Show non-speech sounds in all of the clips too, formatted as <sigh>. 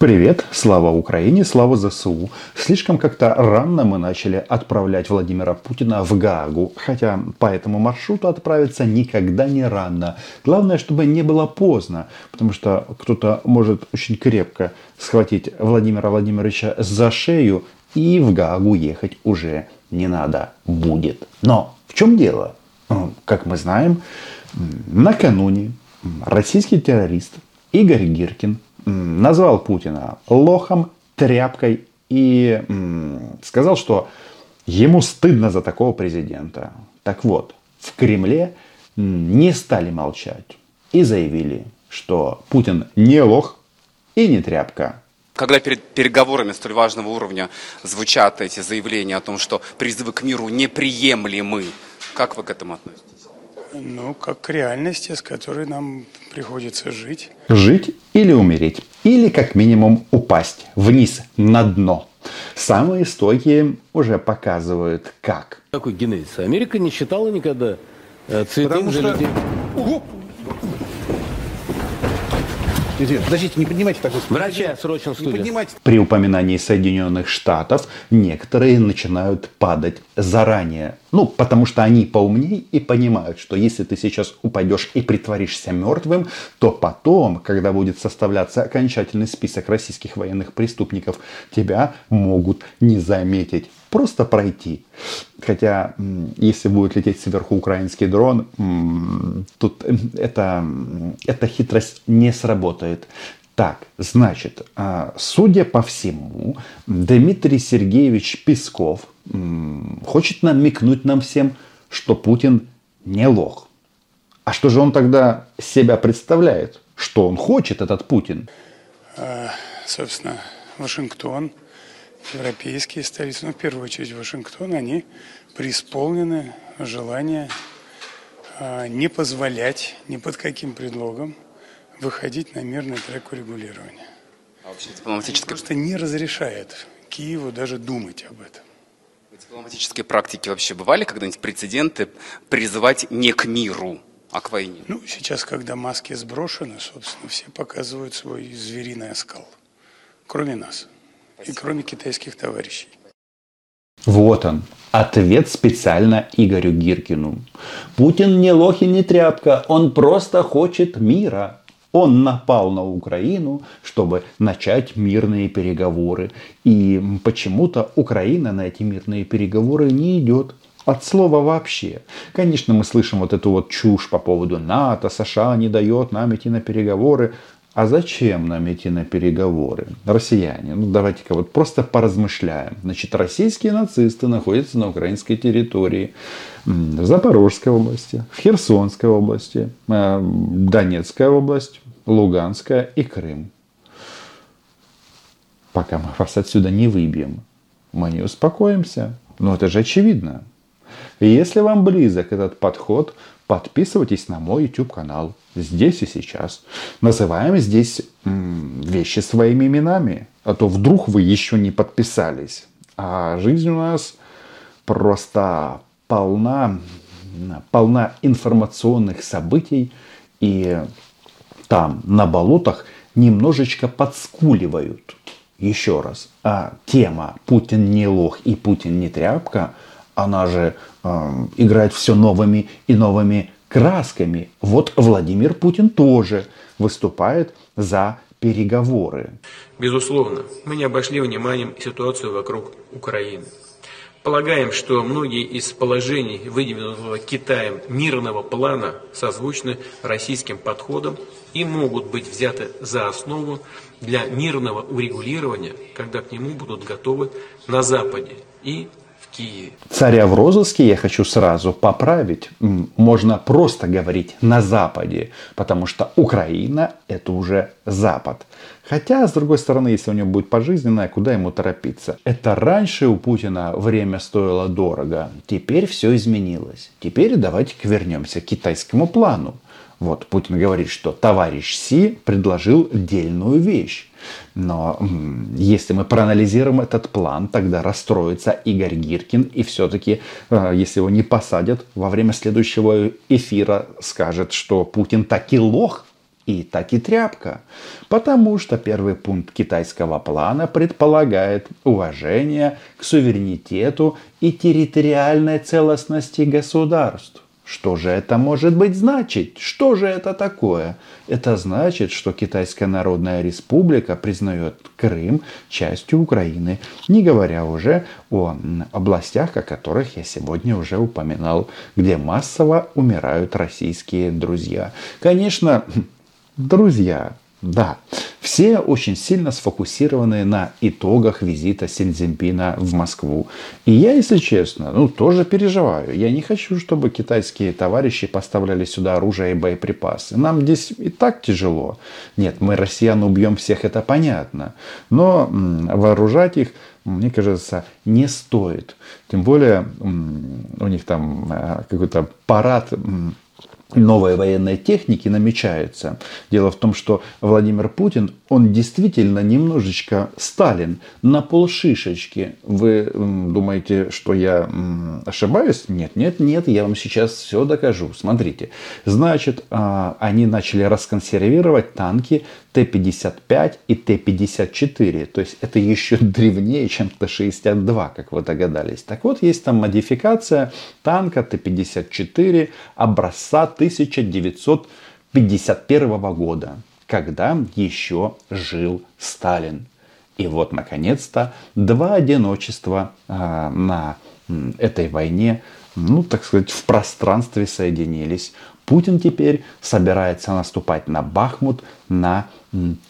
Привет, слава Украине, слава ЗСУ. Слишком как-то рано мы начали отправлять Владимира Путина в Гаагу, хотя по этому маршруту отправиться никогда не рано. Главное, чтобы не было поздно, потому что кто-то может очень крепко схватить Владимира Владимировича за шею и в Гаагу ехать уже не надо будет. Но в чем дело? Как мы знаем, накануне российский террорист Игорь Гиркин назвал Путина лохом, тряпкой и сказал, что ему стыдно за такого президента. Так вот, в Кремле не стали молчать и заявили, что Путин не лох и не тряпка. Когда перед переговорами столь важного уровня звучат эти заявления о том, что призывы к миру неприемлемы, как вы к этому относитесь? Ну, как к реальности, с которой нам приходится жить. Жить или умереть. Или как минимум упасть вниз, на дно. Самые стойкие уже показывают как. Какой генезис? Америка не считала никогда э, цветы для что... людей. Извините, подождите, не поднимайте так быстро. Врача срочно в студию. Не поднимайте. При упоминании Соединенных Штатов некоторые начинают падать заранее. Ну, потому что они поумнее и понимают, что если ты сейчас упадешь и притворишься мертвым, то потом, когда будет составляться окончательный список российских военных преступников, тебя могут не заметить просто пройти. Хотя, если будет лететь сверху украинский дрон, тут это, эта хитрость не сработает. Так, значит, а, судя по всему, Дмитрий Сергеевич Песков хочет намекнуть нам всем, что Путин не лох. А что же он тогда себя представляет? Что он хочет, этот Путин? А, собственно, Вашингтон – европейские столицы, ну, в первую очередь Вашингтон, они преисполнены желания а, не позволять ни под каким предлогом выходить на мирный трек урегулирования. А вообще дипломатическая... Просто не разрешает Киеву даже думать об этом. В дипломатической практике вообще бывали когда-нибудь прецеденты призывать не к миру, а к войне? Ну, сейчас, когда маски сброшены, собственно, все показывают свой звериный оскал. Кроме нас и кроме китайских товарищей. Вот он, ответ специально Игорю Гиркину. Путин не лох и не тряпка, он просто хочет мира. Он напал на Украину, чтобы начать мирные переговоры. И почему-то Украина на эти мирные переговоры не идет. От слова вообще. Конечно, мы слышим вот эту вот чушь по поводу НАТО, США не дает нам идти на переговоры. А зачем нам идти на переговоры? Россияне, ну давайте-ка вот просто поразмышляем. Значит, российские нацисты находятся на украинской территории, в Запорожской области, в Херсонской области, э, Донецкая область, Луганская и Крым. Пока мы вас отсюда не выбьем, мы не успокоимся. Но это же очевидно. Если вам близок этот подход, подписывайтесь на мой YouTube канал здесь и сейчас. Называем здесь вещи своими именами, а то вдруг вы еще не подписались. А жизнь у нас просто полна, полна информационных событий, и там на болотах немножечко подскуливают. Еще раз, а тема «Путин не лох и Путин не тряпка» она же э, играет все новыми и новыми красками. Вот Владимир Путин тоже выступает за переговоры. Безусловно, мы не обошли вниманием ситуацию вокруг Украины. Полагаем, что многие из положений, выдвинутого Китаем мирного плана, созвучны российским подходам и могут быть взяты за основу для мирного урегулирования, когда к нему будут готовы на Западе и Киеве. Царя в розыске я хочу сразу поправить. Можно просто говорить на Западе, потому что Украина это уже Запад. Хотя, с другой стороны, если у него будет пожизненное, куда ему торопиться? Это раньше у Путина время стоило дорого. Теперь все изменилось. Теперь давайте вернемся к китайскому плану. Вот Путин говорит, что товарищ Си предложил дельную вещь. Но если мы проанализируем этот план, тогда расстроится Игорь Гиркин и все-таки, э, если его не посадят, во время следующего эфира скажет, что Путин таки лох И так и тряпка. Потому что первый пункт китайского плана предполагает уважение к суверенитету и территориальной целостности государств. Что же это может быть значить? Что же это такое? Это значит, что Китайская Народная Республика признает Крым частью Украины, не говоря уже о областях, о которых я сегодня уже упоминал, где массово умирают российские друзья. Конечно, <laughs> друзья, да, все очень сильно сфокусированы на итогах визита Си Цзиньпина в Москву. И я, если честно, ну, тоже переживаю. Я не хочу, чтобы китайские товарищи поставляли сюда оружие и боеприпасы. Нам здесь и так тяжело. Нет, мы россиян убьем всех, это понятно. Но вооружать их мне кажется, не стоит. Тем более у них там э, какой-то парад новой военной техники намечается. Дело в том, что Владимир Путин, он действительно немножечко Сталин на полшишечки. Вы думаете, что я ошибаюсь? Нет, нет, нет, я вам сейчас все докажу. Смотрите. Значит, а, они начали расконсервировать танки Т-55 и Т-54. То есть это еще древнее, чем Т-62, как вы догадались. Так вот, есть там модификация танка Т-54 образца 1951 года, когда еще жил Сталин. И вот, наконец-то, два одиночества э, на этой войне, ну, так сказать, в пространстве соединились. Путин теперь собирается наступать на Бахмут на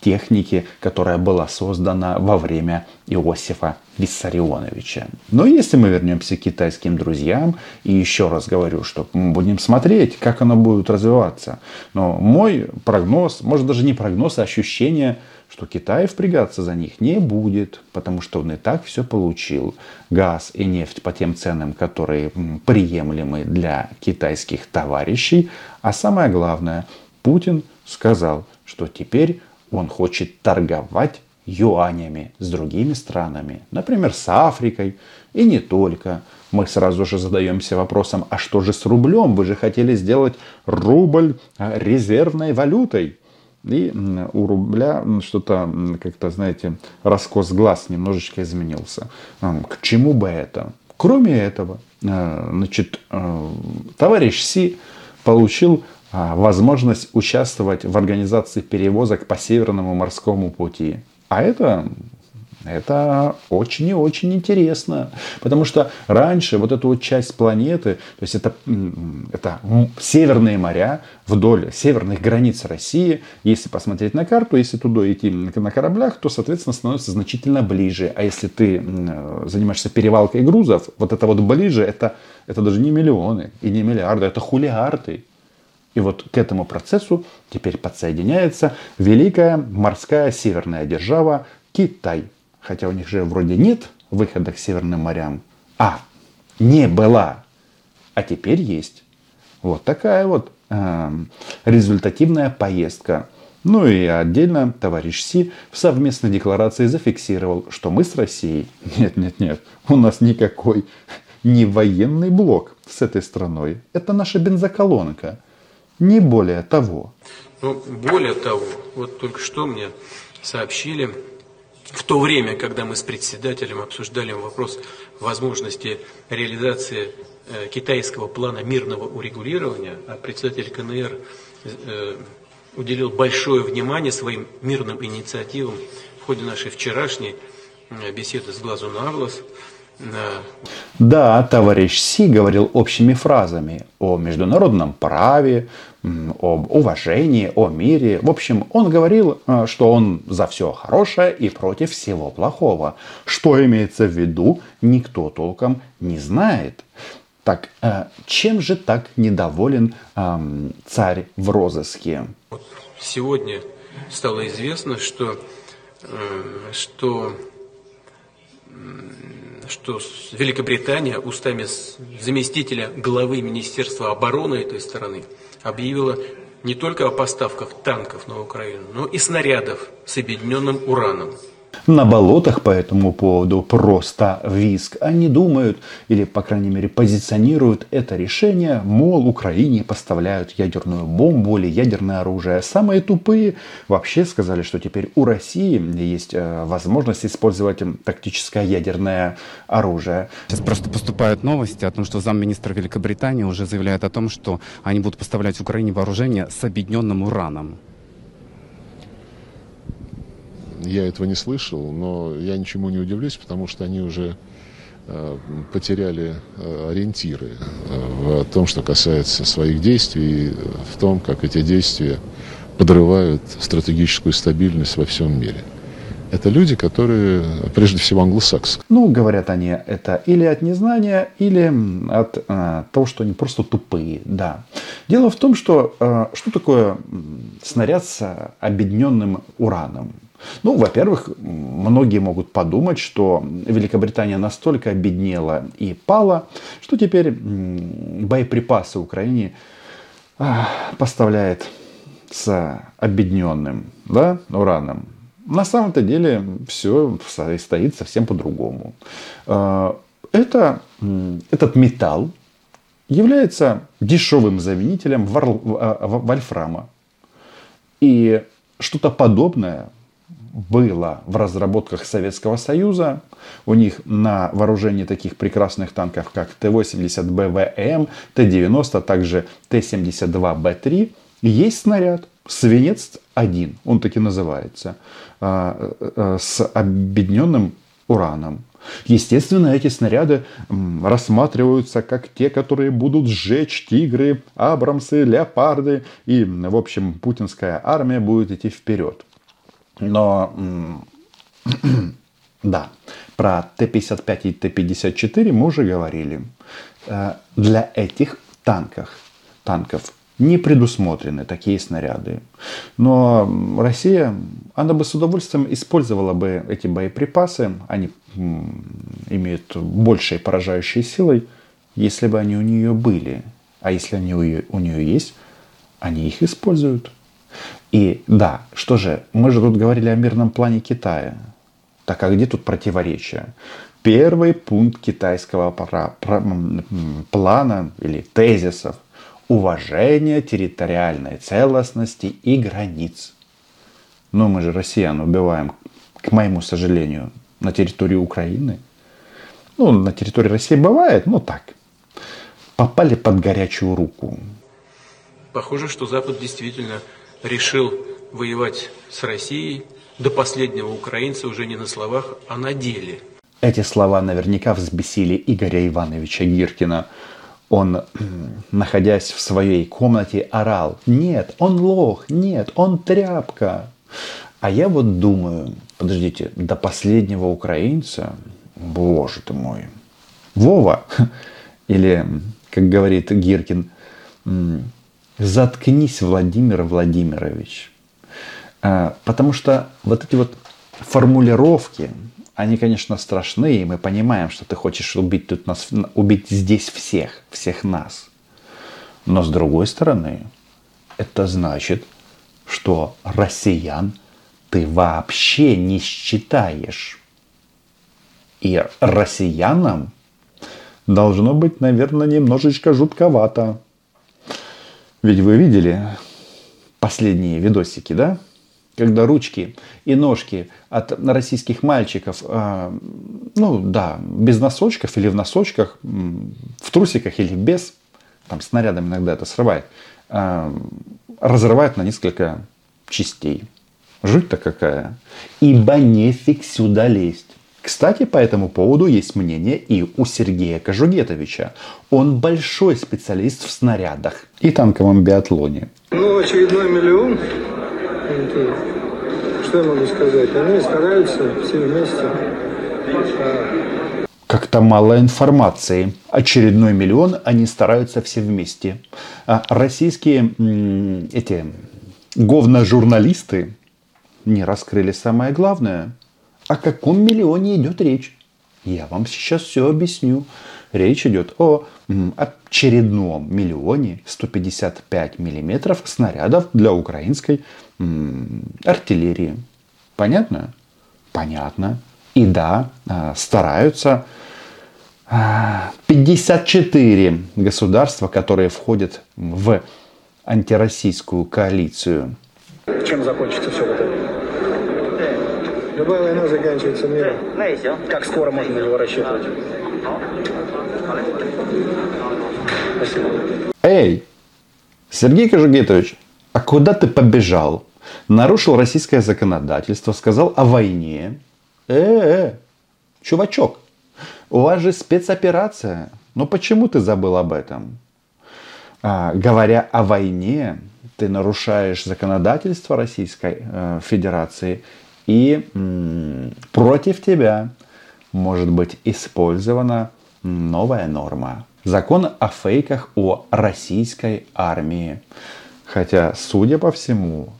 технике, которая была создана во время Иосифа Виссарионовича. Но если мы вернемся к китайским друзьям, и еще раз говорю, что мы будем смотреть, как оно будет развиваться. Но мой прогноз, может даже не прогноз, а ощущение – что Китай впрягаться за них не будет, потому что он и так все получил. Газ и нефть по тем ценам, которые приемлемы для китайских товарищей. А самое главное, Путин сказал, что теперь он хочет торговать юанями с другими странами, например, с Африкой и не только. Мы сразу же задаемся вопросом, а что же с рублем? Вы же хотели сделать рубль а, резервной валютой. И у рубля что-то, как-то, знаете, раскос глаз немножечко изменился. К чему бы это? Кроме этого, э, значит, э, товарищ Си получил а, возможность участвовать в организации перевозок по Северному морскому пути. А это это очень и очень интересно. Потому что раньше вот эту вот часть планеты, то есть это, это северные моря вдоль северных границ России, если посмотреть на карту, если туда идти на кораблях, то, соответственно, становится значительно ближе. А если ты занимаешься перевалкой грузов, вот это вот ближе, это, это даже не миллионы и не миллиарды, это хулиарды. И вот к этому процессу теперь подсоединяется великая морская северная держава Китай хотя у них же вроде нет выхода к Северным морям, а не была, а теперь есть. Вот такая вот э, результативная поездка. Ну и отдельно товарищ Си в совместной декларации зафиксировал, что мы с Россией, <laughs> нет, нет, нет, у нас никакой <laughs> не военный блок с этой страной. Это наша бензоколонка. Не более того. Ну, более того, вот только что мне сообщили, в то время, когда мы с председателем обсуждали вопрос возможности реализации э, китайского плана мирного урегулирования, а председатель КНР э, уделил большое внимание своим мирным инициативам в ходе нашей вчерашней э, беседы с глазу на глаз, да, товарищ Си говорил общими фразами о международном праве, об уважении, о мире. В общем, он говорил, э, что он за все хорошее и против всего плохого. Что имеется в виду, никто толком не знает. Так, э, чем же так недоволен царь в розыске? Сегодня стало известно, что, э, что что Великобритания устами заместителя главы Министерства обороны этой страны объявила не только о поставках танков на Украину, но и снарядов с объединенным ураном. На болотах по этому поводу просто виск. Они думают, или, по крайней мере, позиционируют это решение, мол, Украине поставляют ядерную бомбу или ядерное оружие. Самые тупые вообще сказали, что теперь у России есть э, возможность использовать тактическое ядерное оружие. Сейчас просто поступают новости о том, что замминистра Великобритании уже заявляет о том, что они будут поставлять Украине вооружение с объединенным ураном. Я этого не слышал, но я ничему не удивлюсь, потому что они уже э, потеряли э, ориентиры э, в том, что касается своих действий, в том, как эти действия подрывают стратегическую стабильность во всем мире. Это люди, которые, прежде всего, англосаксы. Ну, говорят они это или от незнания, или от а, того, что они просто тупые, да. Дело в том, что а, что такое снаряд с объединенным ураном? Ну, во-первых, многие могут подумать, что Великобритания настолько обеднела и пала, что теперь боеприпасы Украине а, поставляет с объединенным да, ураном. На самом-то деле все стоит совсем по-другому. А, это, этот металл является дешевым заменителем а, вольфрама. И что-то подобное было в разработках Советского Союза. У них на вооружении таких прекрасных танков, как Т-80 БВМ, Т-90, а также Т-72Б3, есть снаряд «Свинец-1», он таки называется, а, а, с объединенным ураном. Естественно, эти снаряды рассматриваются как те, которые будут сжечь тигры, абрамсы, леопарды. И, в общем, путинская армия будет идти вперед. Но <clears throat> да, про Т-55 и Т-54 мы уже говорили. Э, для этих танков, танков не предусмотрены такие снаряды. Но Россия, она бы с удовольствием использовала бы эти боеприпасы, они имеют большей поражающей силой, если бы они у нее были. А если они у нее, у нее есть, они их используют. И да, что же, мы же тут говорили о мирном плане Китая. Так а где тут противоречие? Первый пункт китайского плана или тезисов – уважение территориальной целостности и границ. Но мы же россиян убиваем, к моему сожалению, на территории Украины. Ну, на территории России бывает, но так. Попали под горячую руку. Похоже, что Запад действительно решил воевать с Россией до последнего украинца уже не на словах, а на деле. Эти слова наверняка взбесили Игоря Ивановича Гиркина. Он, находясь в своей комнате, орал «Нет, он лох! Нет, он тряпка!» А я вот думаю, подождите, до последнего украинца, боже ты мой, Вова, <laughs> или, как говорит Гиркин, заткнись, Владимир Владимирович. А, потому что вот эти вот формулировки, они, конечно, страшны, и мы понимаем, что ты хочешь убить тут нас, убить здесь всех, всех нас. Но с другой стороны, это значит, что россиян ты вообще не считаешь. И россиянам должно быть, наверное, немножечко жутковато ведь вы видели последние видосики, да? Когда ручки и ножки от российских мальчиков, э, ну да, без носочков или в носочках, в трусиках или без, там снарядом иногда это срывает, э, разрывают на несколько частей. Жуть-то какая. Ибо нефиг сюда лезть. Кстати, по этому поводу есть мнение и у Сергея Кожугетовича. Он большой специалист в снарядах и танковом биатлоне. Ну, очередной миллион. Что я могу сказать? Они стараются все вместе. Как-то мало информации. Очередной миллион они стараются все вместе. А российские эти говно-журналисты не раскрыли самое главное – о каком миллионе идет речь? Я вам сейчас все объясню. Речь идет о очередном миллионе 155 миллиметров снарядов для украинской артиллерии. Понятно? понятно. И да, а, стараются 54 государства, которые входят в антироссийскую коалицию. Чем закончится все? Любая война заканчивается миром. Как скоро можно его рассчитывать? Спасибо. Эй, Сергей Кожугетович, а куда ты побежал? Нарушил российское законодательство, сказал о войне. Э-э, чувачок, у вас же спецоперация. Но почему ты забыл об этом? А, говоря о войне, ты нарушаешь законодательство Российской э, Федерации и против тебя может быть использована новая норма. Закон о фейках о российской армии. Хотя, судя по всему,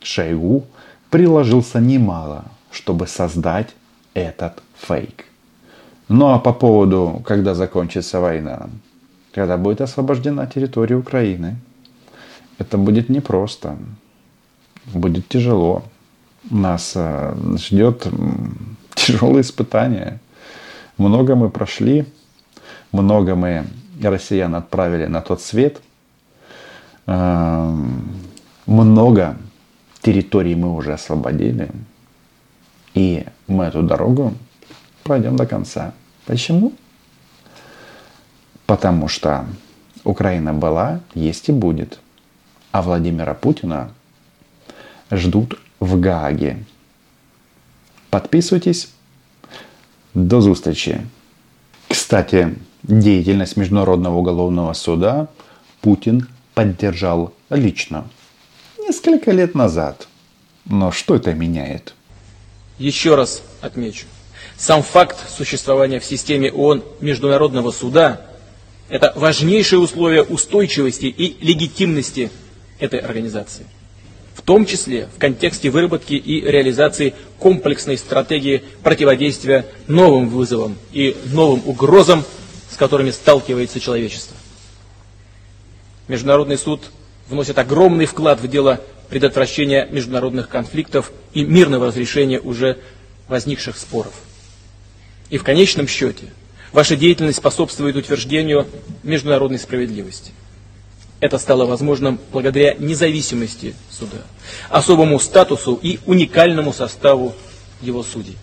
Шойгу приложился немало, чтобы создать этот фейк. Ну а по поводу, когда закончится война, когда будет освобождена территория Украины, это будет непросто, будет тяжело. Нас э, ждет тяжелое испытание. Много мы прошли, много мы россиян отправили на тот свет, э, много территорий мы уже освободили, и мы эту дорогу пройдем до конца. Почему? Потому что Украина была, есть и будет. А Владимира Путина ждут в Гааге. Подписывайтесь. До зустрічі. Кстати, деятельность Международного уголовного суда Путин поддержал лично. Несколько лет назад. Но что это меняет? Еще раз отмечу. Сам факт существования в системе ООН Международного суда – это важнейшее условие устойчивости и легитимности этой организации. В том числе в контексте выработки и реализации комплексной стратегии противодействия новым вызовам и новым угрозам, с которыми сталкивается человечество. Международный суд вносит огромный вклад в дело предотвращения международных конфликтов и мирного разрешения уже возникших споров. И в конечном счете ваша деятельность способствует утверждению международной справедливости. Это стало возможным благодаря независимости суда, особому статусу и уникальному составу его судей.